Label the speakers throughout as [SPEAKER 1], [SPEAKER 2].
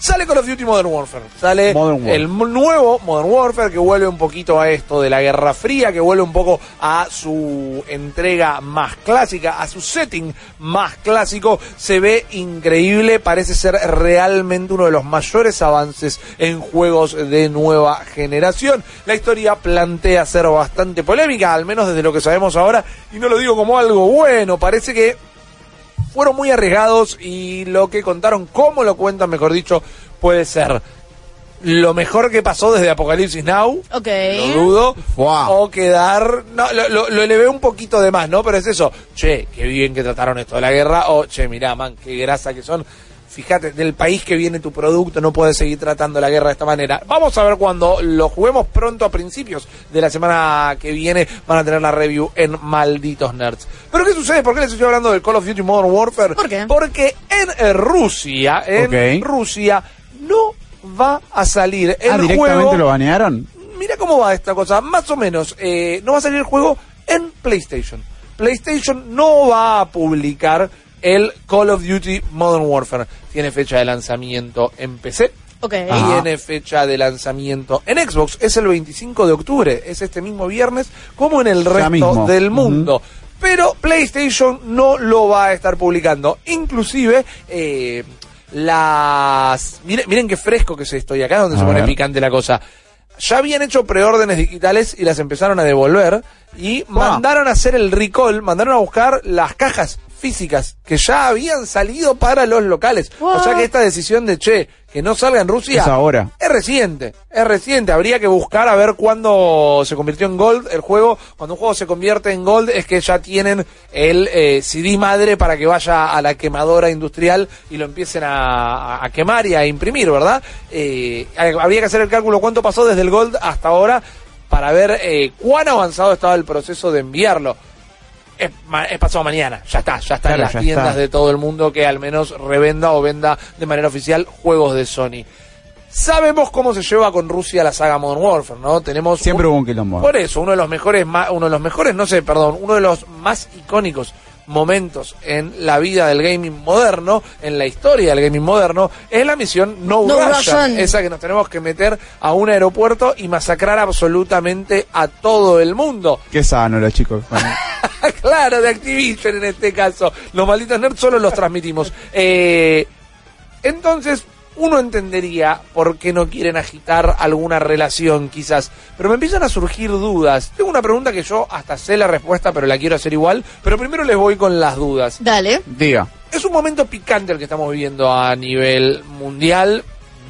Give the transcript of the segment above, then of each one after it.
[SPEAKER 1] Sale Call of Duty Modern Warfare, sale
[SPEAKER 2] Modern Warfare.
[SPEAKER 1] el nuevo Modern Warfare que vuelve un poquito a esto de la Guerra Fría, que vuelve un poco a su entrega más clásica, a su setting más clásico. Se ve increíble, parece ser realmente uno de los mayores avances en juegos de nueva generación. La historia plantea ser bastante polémica, al menos desde lo que sabemos ahora, y no lo digo como algo bueno, parece que fueron muy arriesgados y lo que contaron, cómo lo cuentan, mejor dicho, puede ser lo mejor que pasó desde Apocalipsis Now.
[SPEAKER 3] Ok.
[SPEAKER 1] Lo dudo. O quedar. No, lo, lo, lo elevé un poquito de más, ¿no? Pero es eso. Che, qué bien que trataron esto de la guerra. O, che, mirá, man, qué grasa que son. Fíjate, del país que viene tu producto no puedes seguir tratando la guerra de esta manera. Vamos a ver cuando lo juguemos pronto a principios de la semana que viene. Van a tener la review en Malditos Nerds. ¿Pero qué sucede? ¿Por qué les estoy hablando del Call of Duty Modern Warfare?
[SPEAKER 3] ¿Por qué?
[SPEAKER 1] Porque en eh, Rusia, en. Rusia, no va a salir el
[SPEAKER 2] ah, directamente
[SPEAKER 1] juego
[SPEAKER 2] lo banearon.
[SPEAKER 1] mira cómo va esta cosa. Más o menos, eh, no va a salir el juego en PlayStation. PlayStation no va a publicar el Call of Duty Modern Warfare. Tiene fecha de lanzamiento en PC.
[SPEAKER 3] Ok.
[SPEAKER 2] Ajá.
[SPEAKER 1] Tiene fecha de lanzamiento en Xbox. Es el 25 de octubre. Es este mismo viernes, como en el resto del mundo. Pero PlayStation no lo va a estar publicando. Inclusive, eh, las... Miren, miren qué fresco que es esto. Y acá es donde
[SPEAKER 2] A
[SPEAKER 1] se pone
[SPEAKER 2] ver.
[SPEAKER 1] picante la cosa. Ya habían hecho preórdenes digitales y las empezaron a devolver. Y mandaron a hacer el recall, mandaron a buscar las cajas físicas que ya habían salido para los locales. O sea que esta decisión de, che, que no salga en Rusia...
[SPEAKER 2] Es ahora.
[SPEAKER 1] Es reciente, es reciente. Habría que buscar a ver cuándo se convirtió en Gold el juego. Cuando un juego se convierte en Gold es que ya tienen el eh, CD madre para que vaya a la quemadora industrial y lo empiecen a, a- a quemar y a imprimir, ¿verdad? Eh, habría que hacer el cálculo cuánto pasó desde el Gold hasta ahora para ver eh, cuán avanzado estaba el proceso de enviarlo. Es, pasado mañana, ya está, ya está en las tiendas
[SPEAKER 2] está.
[SPEAKER 1] de todo el mundo que al menos revenda o venda de manera oficial juegos de Sony. Sabemos cómo se lleva con Rusia la saga Modern Warfare, ¿no? Tenemos
[SPEAKER 2] Siempre
[SPEAKER 1] un-
[SPEAKER 2] hubo un quilombo.
[SPEAKER 1] por eso, uno de los mejores, uno de los mejores, no sé, perdón, uno de los más icónicos momentos en la vida del gaming moderno, en la historia del gaming moderno, es la misión No,
[SPEAKER 3] No
[SPEAKER 1] Russian,
[SPEAKER 3] Russian.
[SPEAKER 1] esa que nos tenemos que meter a un aeropuerto y masacrar absolutamente a todo el mundo.
[SPEAKER 2] Qué sano los chicos. Bueno,
[SPEAKER 1] claro, de Activision en este caso. Los malditos nerds solo los transmitimos. Eh, entonces, uno entendería por qué no quieren agitar alguna relación, quizás. Pero me empiezan a surgir dudas. Tengo una pregunta que yo hasta sé la respuesta, pero la quiero hacer igual. Pero primero les voy con las dudas.
[SPEAKER 3] Dale.
[SPEAKER 2] diga.
[SPEAKER 1] Es un momento picante el que estamos viviendo a nivel mundial,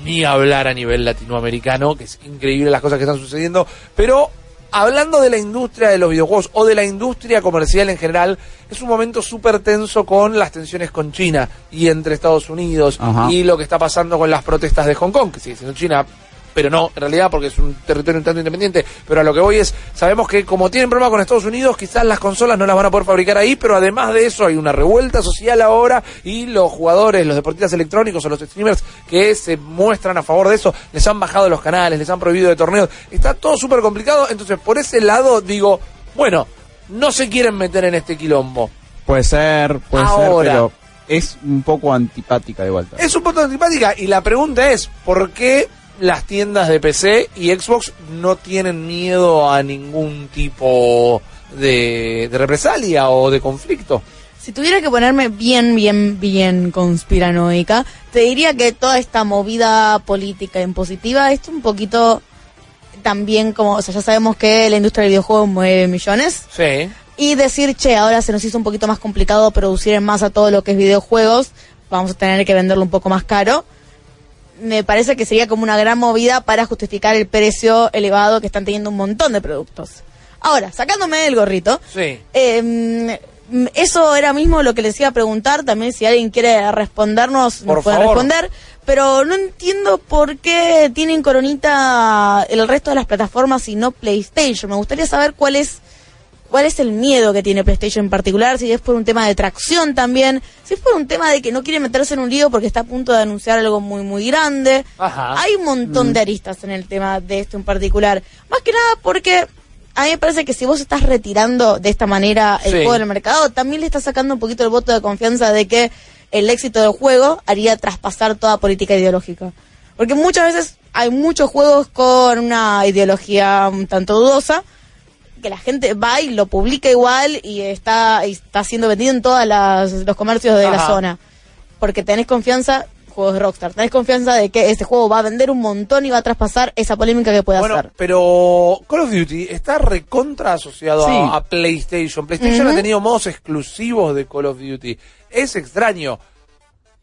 [SPEAKER 1] ni hablar a nivel latinoamericano, que es increíble las cosas que están sucediendo, pero hablando de la industria de los videojuegos o de la industria comercial en general, es un momento súper tenso con las tensiones con China y entre Estados Unidos
[SPEAKER 2] Ajá.
[SPEAKER 1] y lo que está pasando con las protestas de Hong Kong, que sigue siendo China. Pero no, en realidad, porque es un territorio un tanto independiente. Pero a lo que voy es, sabemos que como tienen problemas con Estados Unidos, quizás las consolas no las van a poder fabricar ahí, pero además de eso hay una revuelta social ahora y los jugadores, los deportistas electrónicos o los streamers que se muestran a favor de eso, les han bajado los canales, les han prohibido de torneos. Está todo súper complicado, entonces por ese lado digo, bueno, no se quieren meter en este quilombo.
[SPEAKER 2] Puede ser, puede
[SPEAKER 1] Ahora.
[SPEAKER 2] ser, pero es un poco antipática de vuelta.
[SPEAKER 1] Es un poco antipática y la pregunta es, ¿por qué las tiendas de PC y Xbox no tienen miedo a ningún tipo de, de represalia o de conflicto?
[SPEAKER 3] Si tuviera que ponerme bien, bien, bien conspiranoica, te diría que toda esta movida política impositiva es un poquito también como, o sea, ya sabemos que la industria del videojuego mueve millones.
[SPEAKER 1] Sí.
[SPEAKER 3] Y decir, che, ahora se nos hizo un poquito más complicado producir en masa todo lo que es videojuegos, vamos a tener que venderlo un poco más caro. Me parece que sería como una gran movida para justificar el precio elevado que están teniendo un montón de productos. Ahora, sacándome el gorrito,
[SPEAKER 1] Sí.
[SPEAKER 3] eh, mm, eso era mismo lo que les iba a preguntar. También, si alguien quiere respondernos,
[SPEAKER 1] Por
[SPEAKER 3] nos
[SPEAKER 1] favor.
[SPEAKER 3] responder. Pero no entiendo por qué tienen coronita el resto de las plataformas y no PlayStation. Me gustaría saber cuál es cuál es el miedo que tiene PlayStation en particular, si es por un tema de tracción también, si es por un tema de que no quiere meterse en un lío porque está a punto de anunciar algo muy muy grande.
[SPEAKER 1] Ajá.
[SPEAKER 3] Hay un montón de aristas en el tema de esto en particular. Más que nada porque a mí me parece que si vos estás retirando de esta manera el
[SPEAKER 1] Sí.
[SPEAKER 3] juego del mercado, también le estás sacando un poquito el voto de confianza de que el éxito del juego haría traspasar toda política ideológica. Porque muchas veces hay muchos juegos con una ideología un tanto dudosa, que la gente va y lo publica igual y está, y está siendo vendido en todos los comercios de la zona. Porque tenés confianza, juegos de Rockstar, tenés confianza de que este juego va a vender un montón y va a traspasar esa polémica que pueda
[SPEAKER 1] Bueno,
[SPEAKER 3] hacer.
[SPEAKER 1] pero Call of Duty está recontra asociado
[SPEAKER 2] Sí.
[SPEAKER 1] a, a PlayStation. PlayStation ha tenido modos exclusivos de Call of Duty. Es extraño.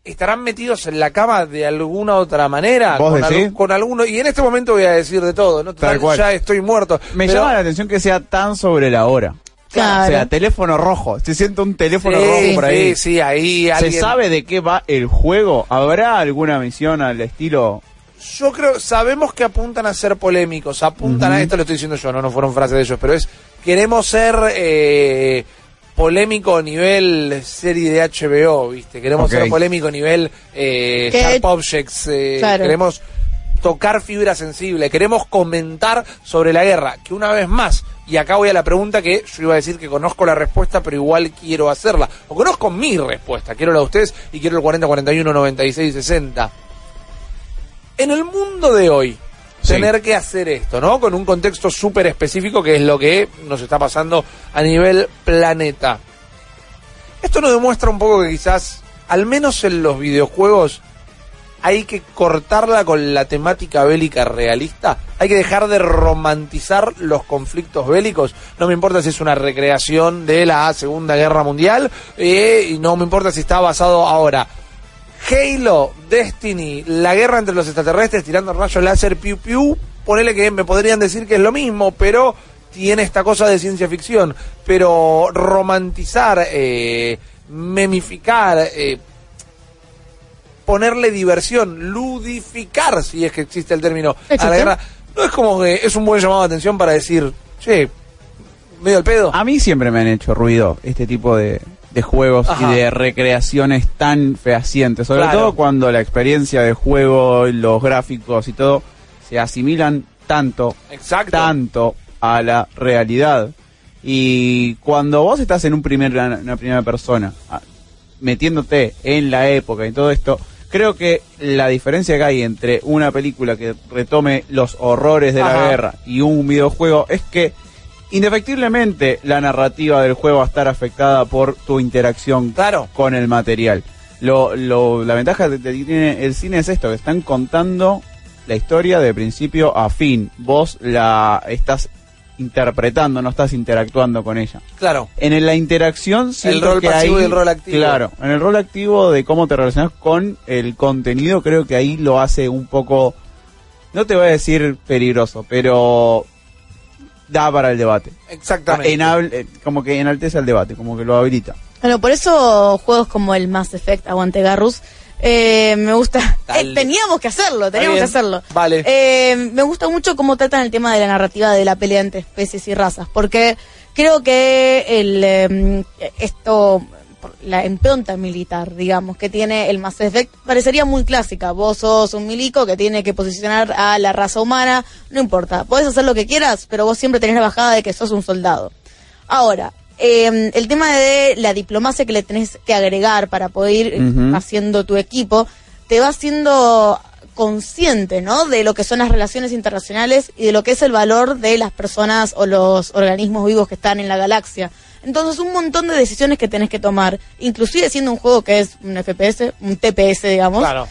[SPEAKER 1] ¿Estarán metidos en la cama de alguna otra manera?
[SPEAKER 2] ¿Vos
[SPEAKER 1] con,
[SPEAKER 2] decís?
[SPEAKER 1] con alguno. Y en este momento voy a decir de todo, ¿no?
[SPEAKER 2] Tal cual.
[SPEAKER 1] Ya estoy muerto.
[SPEAKER 2] Me
[SPEAKER 1] Pero-
[SPEAKER 2] llama la atención que sea tan sobre la hora.
[SPEAKER 3] Claro.
[SPEAKER 2] O sea, teléfono rojo. Se siente un teléfono
[SPEAKER 1] Sí,
[SPEAKER 2] rojo por ahí.
[SPEAKER 1] sí, sí, ahí
[SPEAKER 2] ¿Se
[SPEAKER 1] alguien-
[SPEAKER 2] sabe de qué va el juego? ¿Habrá alguna misión al estilo
[SPEAKER 1] Yo creo, sabemos que apuntan a ser polémicos, apuntan a esto, lo estoy diciendo yo, no, no fueron frases de ellos, pero es, queremos ser eh, polémico nivel serie de HBO, ¿viste? Queremos ser polémico nivel eh, Sharp Objects, eh,
[SPEAKER 3] Claro.
[SPEAKER 1] queremos tocar fibra sensible, queremos comentar sobre la guerra, que una vez más, y acá voy a la pregunta que yo iba a decir que conozco la respuesta, pero igual quiero hacerla, o conozco mi respuesta, quiero la de ustedes y quiero el 40, 41, 96, 60 en el mundo de hoy, Tener que hacer esto, ¿no? Con un contexto súper específico que es lo que nos está pasando a nivel planeta. Esto nos demuestra un poco que quizás, al menos en los videojuegos, hay que cortarla con la temática bélica realista. Hay que dejar de romantizar los conflictos bélicos. No me importa si es una recreación de la Segunda Guerra Mundial eh, y no me importa si está basado ahora. Halo, Destiny, la guerra entre los extraterrestres tirando rayos láser, piu piu, ponele que me podrían decir que es lo mismo, pero tiene esta cosa de ciencia ficción. Pero romantizar, eh, memificar, eh, ponerle diversión, ludificar, si es que existe el término, a la guerra, no es como que es un buen llamado de atención para decir, che, medio el pedo.
[SPEAKER 2] A mí siempre me han hecho ruido este tipo de, de juegos
[SPEAKER 1] Ajá.
[SPEAKER 2] y de recreaciones tan fehacientes, sobre
[SPEAKER 1] Claro.
[SPEAKER 2] todo cuando la experiencia de juego, los gráficos y todo se asimilan tanto,
[SPEAKER 1] Exacto.
[SPEAKER 2] tanto a la realidad. Y cuando vos estás en un primer, una primera persona, ah, metiéndote en la época y todo esto, creo que la diferencia que hay entre una película que retome los horrores de la guerra y un videojuego es que indefectiblemente la narrativa del juego va a estar afectada por tu interacción
[SPEAKER 1] Claro.
[SPEAKER 2] con el material. Lo, lo- la ventaja que tiene el cine es esto, que están contando la historia de principio a fin. Vos la estás interpretando, no estás interactuando con ella.
[SPEAKER 1] Claro.
[SPEAKER 2] En el- la interacción siento
[SPEAKER 1] rol
[SPEAKER 2] que
[SPEAKER 1] pasivo
[SPEAKER 2] ahí-
[SPEAKER 1] y el rol activo.
[SPEAKER 2] Claro, en el rol activo de cómo te relacionas con el contenido, creo que ahí lo hace un poco, no te voy a decir peligroso, pero da para el debate.
[SPEAKER 1] Exactamente.
[SPEAKER 2] Eh, como que enaltece el debate, como que lo habilita.
[SPEAKER 3] Bueno, por eso juegos como el Mass Effect, Aguante Garrus, eh, me gusta. Eh, teníamos que hacerlo, teníamos que hacerlo.
[SPEAKER 1] Vale.
[SPEAKER 3] Eh, me gusta mucho cómo tratan el tema de la narrativa de la pelea entre especies y razas, porque creo que el eh, esto la impronta militar, digamos, que tiene el Mass Effect parecería muy clásica. Vos sos un milico que tiene que posicionar a la raza humana, no importa, podés hacer lo que quieras, pero vos siempre tenés la bajada de que sos un soldado. Ahora, eh, el tema de la diplomacia que le tenés que agregar para poder ir haciendo tu equipo, te va haciendo consciente, ¿no? De lo que son las relaciones internacionales y de lo que es el valor de las personas o los organismos vivos que están en la galaxia. Entonces, un montón de decisiones que tenés que tomar, inclusive siendo un juego que es un FPS, un TPS, digamos,
[SPEAKER 1] Claro.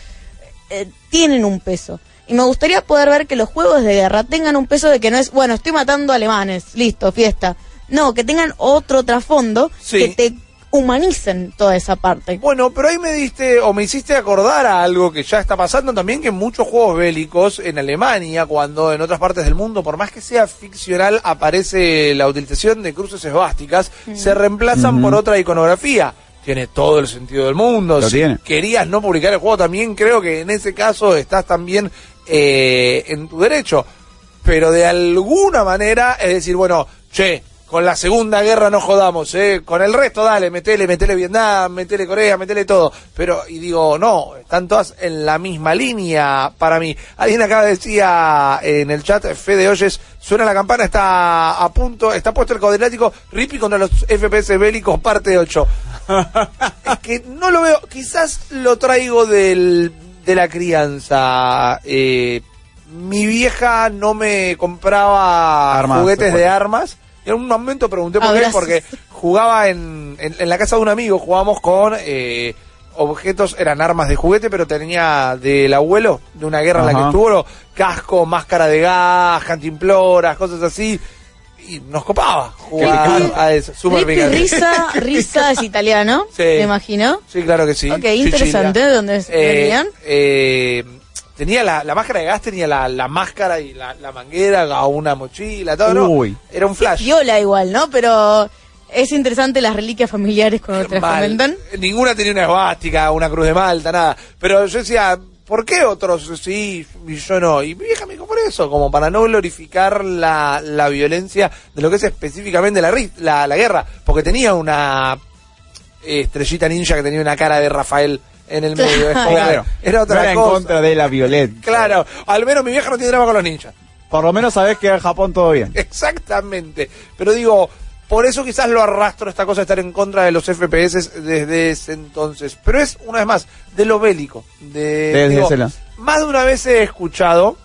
[SPEAKER 3] eh, tienen un peso. Y me gustaría poder ver que los juegos de guerra tengan un peso de que no es, bueno, estoy matando alemanes, listo, fiesta. No, que tengan otro trasfondo
[SPEAKER 1] Sí.
[SPEAKER 3] que te humanicen toda esa parte.
[SPEAKER 1] Bueno, pero ahí me diste o me hiciste acordar a algo que ya está pasando también, que en muchos juegos bélicos en Alemania, cuando en otras partes del mundo, por más que sea ficcional, aparece la utilización de cruces esvásticas, se reemplazan por otra iconografía. Tiene todo el sentido del mundo.
[SPEAKER 2] Lo
[SPEAKER 1] si
[SPEAKER 2] tiene.
[SPEAKER 1] querías no publicar el juego, también creo que en ese caso estás también eh, en tu derecho. Pero de alguna manera, es decir, bueno, che, con la Segunda Guerra no jodamos, ¿eh? Con el resto, dale, metele, metele Vietnam, metele Corea, metele todo. Pero, y digo, no, están todas en la misma línea para mí. Alguien acá decía en el chat, Fede Oyes, suena la campana, está a punto, está puesto el cuadriláttico, Rippy contra los FPS bélicos, parte 8. es que no lo veo. Quizás lo traigo del, de la crianza. Eh, mi vieja no me compraba
[SPEAKER 2] Armas,
[SPEAKER 1] juguetes de armas. Y en un momento pregunté por
[SPEAKER 3] Ah,
[SPEAKER 1] qué, porque jugaba en, en, en la casa de un amigo, jugábamos con eh, objetos, eran armas de juguete, pero tenía del abuelo, de una guerra en la que estuvo, casco, máscara de gas, cantimploras, cosas así. Y nos copaba jugar a eso. Picante.
[SPEAKER 3] Risa, Risa es italiano,
[SPEAKER 1] Sí.
[SPEAKER 3] me imagino.
[SPEAKER 1] Sí, claro que sí.
[SPEAKER 3] Ok, interesante. ¿Dónde
[SPEAKER 1] Eh,
[SPEAKER 3] venían?
[SPEAKER 1] eh, tenía la, la máscara de gas, tenía la, la máscara y la, la manguera, a una mochila, todo, ¿no?
[SPEAKER 2] Uy.
[SPEAKER 1] Era un flash.
[SPEAKER 3] Viola igual, ¿no? Pero es interesante las reliquias familiares cuando te las comentan.
[SPEAKER 1] Ninguna tenía una esvástica, una cruz de Malta, nada. Pero yo decía, ¿por qué otros sí y yo no? Y mi vieja me dijo por eso, como para no glorificar la, la violencia de lo que es específicamente la, la, la guerra. Porque tenía una eh, estrellita ninja que tenía una cara de Rafael en el medio. Es como
[SPEAKER 2] Claro.
[SPEAKER 1] Era otra
[SPEAKER 2] No era en
[SPEAKER 1] cosa.
[SPEAKER 2] contra de la violencia.
[SPEAKER 1] Claro, al menos mi vieja no tiene drama con los ninjas.
[SPEAKER 2] Por lo menos sabés que en Japón todo bien.
[SPEAKER 1] Exactamente. Pero digo, por eso quizás lo arrastro esta cosa de estar en contra de los FPS desde ese entonces. Pero es, una vez más, de lo bélico. De,
[SPEAKER 2] Desde
[SPEAKER 1] digo,
[SPEAKER 2] ese lado.
[SPEAKER 1] más de una vez he escuchado,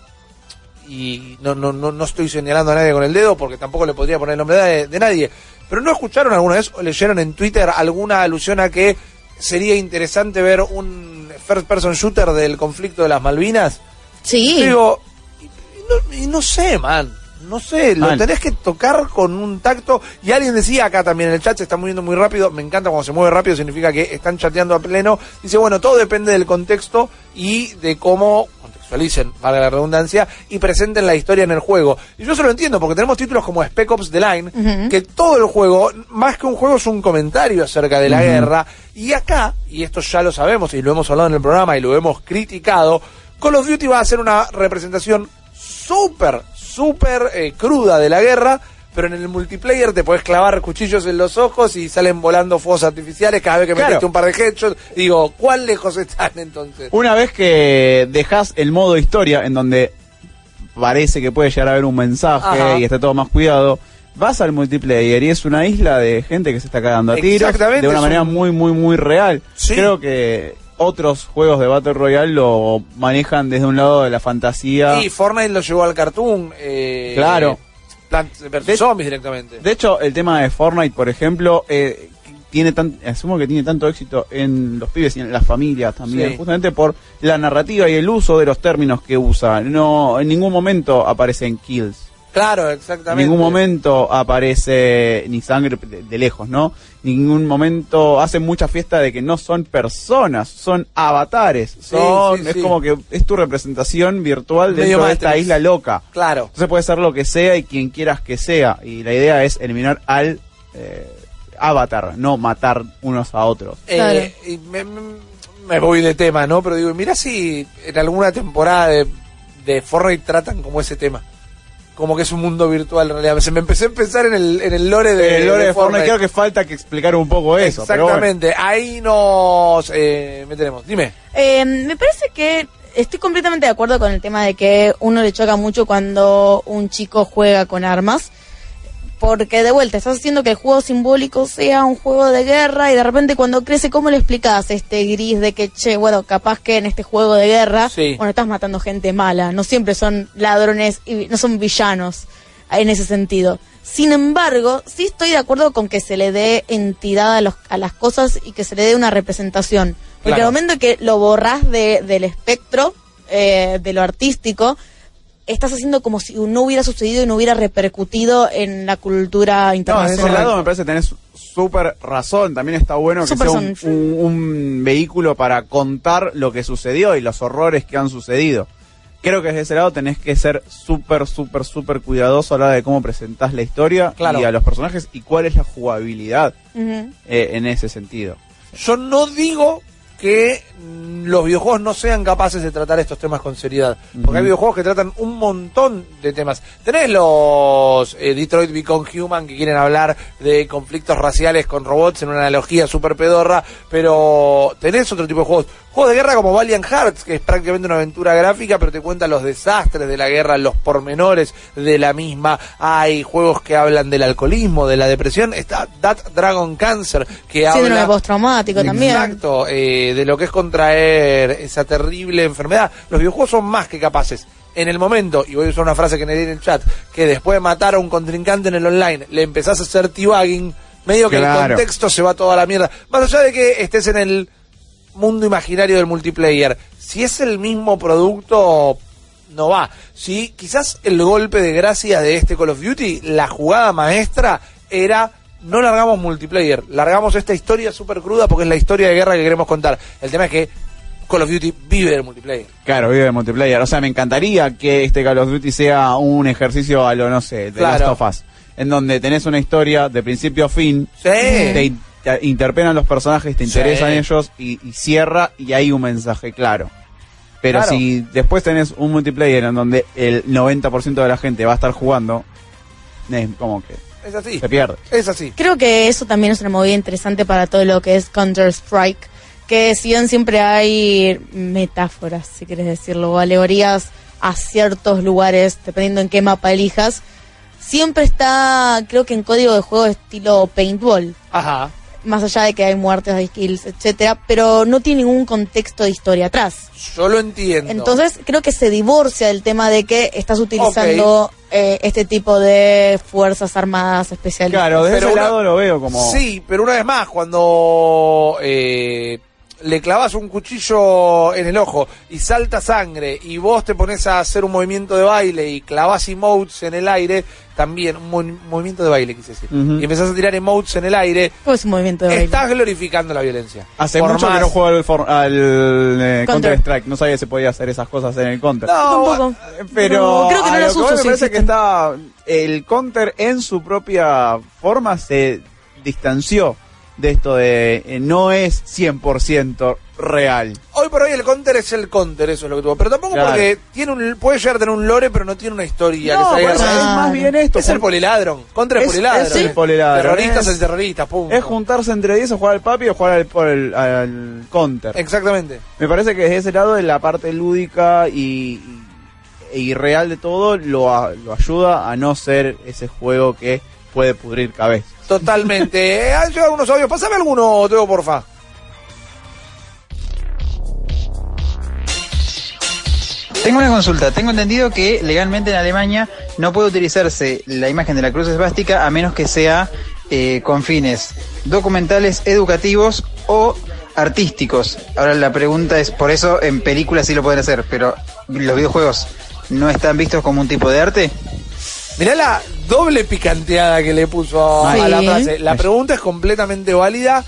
[SPEAKER 1] y no, no, no, no estoy señalando a nadie con el dedo porque tampoco le podría poner el nombre de, de nadie, pero ¿no escucharon alguna vez o leyeron en Twitter alguna alusión a que sería interesante ver un first person shooter del conflicto de las Malvinas?
[SPEAKER 3] Sí.
[SPEAKER 1] Digo, y, y no, y no sé, man. No sé, lo
[SPEAKER 2] Man.
[SPEAKER 1] tenés que tocar con un tacto. Y alguien decía acá también en el chat, se está moviendo muy rápido. Me encanta cuando se mueve rápido, significa que están chateando a pleno. Dice, bueno, todo depende del contexto y de cómo contextualicen, valga la redundancia, y presenten la historia en el juego. Y yo se lo entiendo, porque tenemos títulos como Spec Ops The Line, que todo el juego, más que un juego, es un comentario acerca de la guerra. Y acá, y esto ya lo sabemos y lo hemos hablado en el programa y lo hemos criticado, Call of Duty va a ser una representación súper, súper eh, cruda de la guerra, pero en el multiplayer te puedes clavar cuchillos en los ojos y salen volando fuegos artificiales cada vez que
[SPEAKER 2] Claro.
[SPEAKER 1] metiste un par de headshots. Digo, ¿cuán lejos están entonces?
[SPEAKER 2] Una vez que dejas el modo historia, en donde parece que puede llegar a haber un mensaje
[SPEAKER 1] Ajá.
[SPEAKER 2] y está todo más cuidado, vas al multiplayer y es una isla de gente que se está cagando a tiros de una manera
[SPEAKER 1] un-
[SPEAKER 2] muy, muy, muy real.
[SPEAKER 1] Sí.
[SPEAKER 2] Creo que otros juegos de Battle Royale lo manejan desde un lado de la fantasía.
[SPEAKER 1] Y Fortnite lo llevó al cartoon. Eh,
[SPEAKER 2] Claro. De-
[SPEAKER 1] Zombies directamente.
[SPEAKER 2] De hecho, el tema de Fortnite, por ejemplo, eh, tiene tan, asumo que tiene tanto éxito en los pibes y en las familias también,
[SPEAKER 1] Sí.
[SPEAKER 2] justamente por la narrativa y el uso de los términos que usa. No, en ningún momento aparecen kills.
[SPEAKER 1] Claro,
[SPEAKER 2] En
[SPEAKER 1] exactamente.
[SPEAKER 2] ningún momento aparece ni sangre de, de lejos, ¿no? ningún momento hacen mucha fiesta de que no son personas, son avatares. Son,
[SPEAKER 1] sí,
[SPEAKER 2] es
[SPEAKER 1] sí.
[SPEAKER 2] como que es tu representación virtual
[SPEAKER 1] Medio
[SPEAKER 2] dentro de esta isla loca.
[SPEAKER 1] Claro.
[SPEAKER 2] Entonces puede ser lo que sea y quien quieras que sea. Y la idea es eliminar al eh, avatar, no matar unos a otros.
[SPEAKER 1] Eh, y me, me- me voy de tema, ¿no? Pero digo, mira si en alguna temporada de, de Fortnite tratan como ese tema. Como que es un mundo virtual en realidad. Se me empecé a pensar en el, en el lore de,
[SPEAKER 2] el lore
[SPEAKER 1] de
[SPEAKER 2] de Fortnite creo que falta que explicar un poco eso. pero bueno.
[SPEAKER 1] Exactamente. Ahí nos eh, meteremos. Dime.
[SPEAKER 3] Eh, me parece que estoy completamente de acuerdo con el tema de que uno le choca mucho cuando un chico juega con armas. Porque de vuelta, estás haciendo que el juego simbólico sea un juego de guerra y de repente cuando crece, ¿cómo le explicas este gris de que, che, bueno, capaz que en este juego de guerra,
[SPEAKER 1] Sí.
[SPEAKER 3] bueno, estás matando gente mala, no siempre son ladrones y no son villanos en ese sentido. Sin embargo, sí estoy de acuerdo con que se le dé entidad a, los, a las cosas y que se le dé una representación. Porque
[SPEAKER 1] Claro.
[SPEAKER 3] al momento que lo borrás de, del espectro, eh, de lo artístico, estás haciendo como si no hubiera sucedido y no hubiera repercutido en la cultura
[SPEAKER 2] No, desde
[SPEAKER 3] internacional.
[SPEAKER 2] ese lado me parece que tenés súper razón. También está bueno que sea un,
[SPEAKER 3] razón.
[SPEAKER 2] un- un vehículo para contar lo que sucedió y los horrores que han sucedido. Creo que desde ese lado tenés que ser súper, súper, súper cuidadoso a la hora de cómo presentás la historia
[SPEAKER 1] Claro.
[SPEAKER 2] y a los personajes y cuál es la jugabilidad eh, en ese sentido.
[SPEAKER 1] Yo no digo que mm, los videojuegos no sean capaces de tratar estos temas con seriedad. Porque hay videojuegos que tratan un montón de temas. Tenés los eh, Detroit Become Human que quieren hablar de conflictos raciales con robots en una analogía súper pedorra, pero tenés otro tipo de juegos. Juegos de guerra como Valiant Hearts, que es prácticamente una aventura gráfica, pero te cuenta los desastres de la guerra, los pormenores de la misma. Hay juegos que hablan del alcoholismo, de la depresión. Está That Dragon Cancer, que
[SPEAKER 3] Síndrome
[SPEAKER 1] habla...
[SPEAKER 3] postraumático también.
[SPEAKER 1] Exacto, eh, de lo que es contraer esa terrible enfermedad. Los videojuegos son más que capaces. En el momento, y voy a usar una frase que me di en el chat, que después de matar a un contrincante en el online, le empezás a hacer t-bagging, medio que el contexto se va toda la mierda. Más allá de que estés en el mundo imaginario del multiplayer, si es el mismo producto, no va. Si quizás el golpe de gracia de este Call of Duty, la jugada maestra era no largamos multiplayer, largamos esta historia súper cruda porque es la historia de guerra que queremos contar. El tema es que Call of Duty vive del multiplayer.
[SPEAKER 2] Claro, vive de multiplayer. O sea, me encantaría que este Call of Duty sea un ejercicio a lo, no sé, de
[SPEAKER 1] Claro.
[SPEAKER 2] Last of Us. En donde tenés una historia de principio a fin.
[SPEAKER 1] Sí.
[SPEAKER 2] Te, te interpelan los personajes, te
[SPEAKER 1] Sí.
[SPEAKER 2] interesan ellos y, y cierra y hay un mensaje claro. Pero
[SPEAKER 1] Claro.
[SPEAKER 2] si después tenés un multiplayer en donde el 90% de la gente va a estar jugando, es como que
[SPEAKER 1] Es así.
[SPEAKER 2] se pierde.
[SPEAKER 1] Es así.
[SPEAKER 3] Creo que eso también es una movida interesante para todo lo que es Counter-Strike, que si bien siempre hay metáforas, si quieres decirlo, o alegorías a ciertos lugares, dependiendo en qué mapa elijas, siempre está, creo que en código de juego estilo paintball,
[SPEAKER 1] Ajá.
[SPEAKER 3] Más allá de que hay muertes, hay kills, etcétera, pero no tiene ningún contexto de historia atrás.
[SPEAKER 1] Yo lo entiendo.
[SPEAKER 3] Entonces creo que se divorcia del tema de que estás utilizando eh, este tipo de fuerzas armadas especiales.
[SPEAKER 2] Claro, de
[SPEAKER 1] Pero
[SPEAKER 2] ese
[SPEAKER 1] una-
[SPEAKER 2] lado lo veo como...
[SPEAKER 1] Sí, pero una vez más, cuando eh, le clavas un cuchillo en el ojo y salta sangre y vos te pones a hacer un movimiento de baile y clavas emotes en el aire, también un mo- movimiento de baile, quise decir, y empezás a tirar emotes en el aire,
[SPEAKER 3] Pues un movimiento de baile.
[SPEAKER 1] estás glorificando la violencia.
[SPEAKER 2] Hace
[SPEAKER 1] Por
[SPEAKER 2] mucho que
[SPEAKER 1] más-
[SPEAKER 2] no juego al, for- al eh,
[SPEAKER 3] Counter.
[SPEAKER 2] Counter Strike. No sabía que se podía hacer esas cosas en el Counter.
[SPEAKER 1] No,
[SPEAKER 3] Tampoco.
[SPEAKER 2] Pero
[SPEAKER 3] No, creo que no las uso,
[SPEAKER 2] me
[SPEAKER 3] sí
[SPEAKER 2] parece que está el counter en su propia forma se distanció de esto de eh, no es 100% real.
[SPEAKER 1] Hoy por hoy el counter es el counter, eso es lo que tuvo. Pero tampoco
[SPEAKER 2] Claro.
[SPEAKER 1] porque tiene un, puede llegar a tener un lore, pero no tiene una historia
[SPEAKER 2] No,
[SPEAKER 1] que
[SPEAKER 2] eso es más bien esto.
[SPEAKER 1] Es el poliladron. Contra el
[SPEAKER 2] Es-
[SPEAKER 1] poliladron.
[SPEAKER 2] es el poliladron,
[SPEAKER 1] Terroristas
[SPEAKER 2] es-
[SPEAKER 1] el terrorista, pum.
[SPEAKER 2] Es juntarse entre 10 o jugar al papi o jugar al, por el- al counter.
[SPEAKER 1] Exactamente.
[SPEAKER 2] Me parece que desde ese lado de la parte lúdica y, y, real de todo lo ayuda a no ser ese juego que puede pudrir cabeza.
[SPEAKER 1] Totalmente. Eh, Han llegado unos audios. Pásame alguno, Teo, porfa.
[SPEAKER 4] Tengo una consulta. Tengo entendido que legalmente en Alemania no puede utilizarse la imagen de la cruz esvástica a menos que sea eh, con fines documentales, educativos o artísticos. Ahora la pregunta es, por eso en películas sí lo pueden hacer, pero los videojuegos no están vistos como un tipo de arte.
[SPEAKER 1] Mirá la doble picanteada que le puso a,
[SPEAKER 3] Sí.
[SPEAKER 1] a la frase. La pregunta es completamente válida.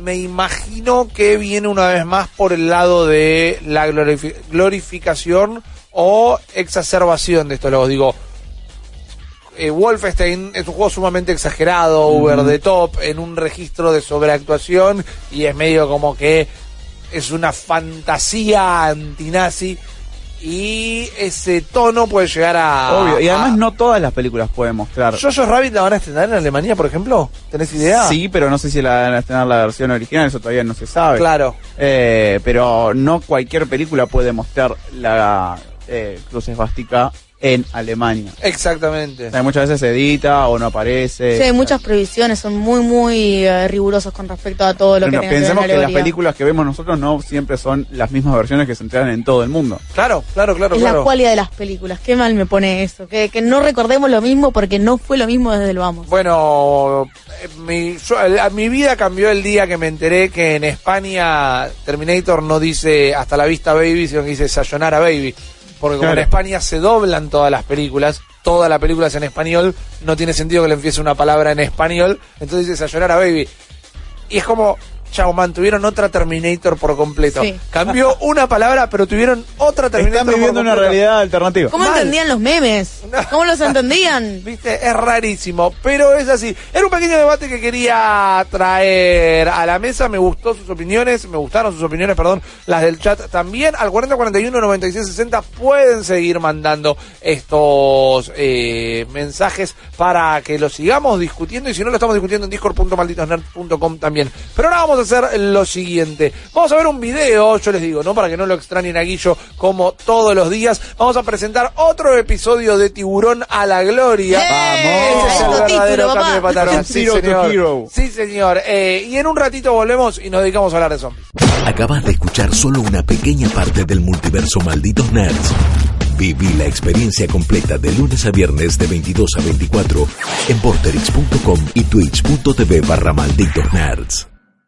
[SPEAKER 1] Me imagino que viene una vez más por el lado de la glorifi- glorificación o exacerbación de esto. Lo digo, eh, Wolfenstein es un juego sumamente exagerado, over the top, en un registro de sobreactuación y es medio como que es una fantasía antinazi y ese tono puede llegar a...
[SPEAKER 2] Obvio. Y además
[SPEAKER 1] a-
[SPEAKER 2] no todas las películas pueden mostrar.
[SPEAKER 1] ¿Jojo Rabbit la van a estrenar en Alemania, por ejemplo? ¿Tenés idea?
[SPEAKER 2] Sí, pero no sé si la van a estrenar la versión original, eso todavía no se sabe.
[SPEAKER 1] Claro.
[SPEAKER 2] Eh, pero no cualquier película puede mostrar la eh, cruz esvástica en Alemania.
[SPEAKER 1] Exactamente.
[SPEAKER 2] O sea, muchas veces se edita o no aparece.
[SPEAKER 3] Sí, hay muchas prohibiciones, son muy, muy eh, rigurosos con respecto a todo lo que
[SPEAKER 2] Pero
[SPEAKER 3] tenga que ver
[SPEAKER 2] pensemos que las películas que vemos nosotros no siempre son las mismas versiones que se entregan en todo el mundo.
[SPEAKER 1] Claro, claro, claro,
[SPEAKER 3] Es la cualidad de las películas, qué mal me pone eso, que, que no recordemos lo mismo porque no fue lo mismo desde el vamos.
[SPEAKER 1] Bueno, eh, mi, yo- eh, a- mi vida cambió el día que me enteré que en España Terminator no dice hasta la vista baby, sino que dice Sayonara baby. Porque como
[SPEAKER 2] Claro.
[SPEAKER 1] en España se doblan todas las películas, toda la película es en español, no tiene sentido que le empiece una palabra en español, entonces dice Sayonara baby. Y es como, chao man, tuvieron otra Terminator por completo.
[SPEAKER 3] Sí.
[SPEAKER 1] Cambió una palabra, pero tuvieron otra Terminator
[SPEAKER 2] Están
[SPEAKER 1] por
[SPEAKER 2] viviendo una
[SPEAKER 1] completo.
[SPEAKER 2] realidad alternativa.
[SPEAKER 3] ¿Cómo
[SPEAKER 1] mal.
[SPEAKER 3] entendían los memes? ¿Cómo los entendían?
[SPEAKER 1] Viste, es rarísimo, pero es así. Era un pequeño debate que quería traer a la mesa. Me gustó sus opiniones, me gustaron sus opiniones, perdón, las del chat también. Al 4041 9660 pueden seguir mandando estos eh, mensajes para que lo sigamos discutiendo. Y si no, lo estamos discutiendo en discord.malditosnerds.com también. Pero ahora vamos a hacer lo siguiente. Vamos a ver un video, yo les digo, ¿no? Para que no lo extrañen a Guillo como todos los días. Vamos a presentar otro episodio de Tiburón a la Gloria.
[SPEAKER 3] ¡Eh!
[SPEAKER 1] Ese es el verdadero
[SPEAKER 3] título,
[SPEAKER 1] cambio de. Sí, señor.
[SPEAKER 2] hero.
[SPEAKER 1] Sí, señor. Eh, y en un ratito volvemos y nos dedicamos a hablar de zombies.
[SPEAKER 5] Acabas de escuchar solo una pequeña parte del multiverso Malditos Nerds. Viví la experiencia completa de lunes a viernes de 22 a 24 en porterix.com y twitch.tv barra Malditos Nerds.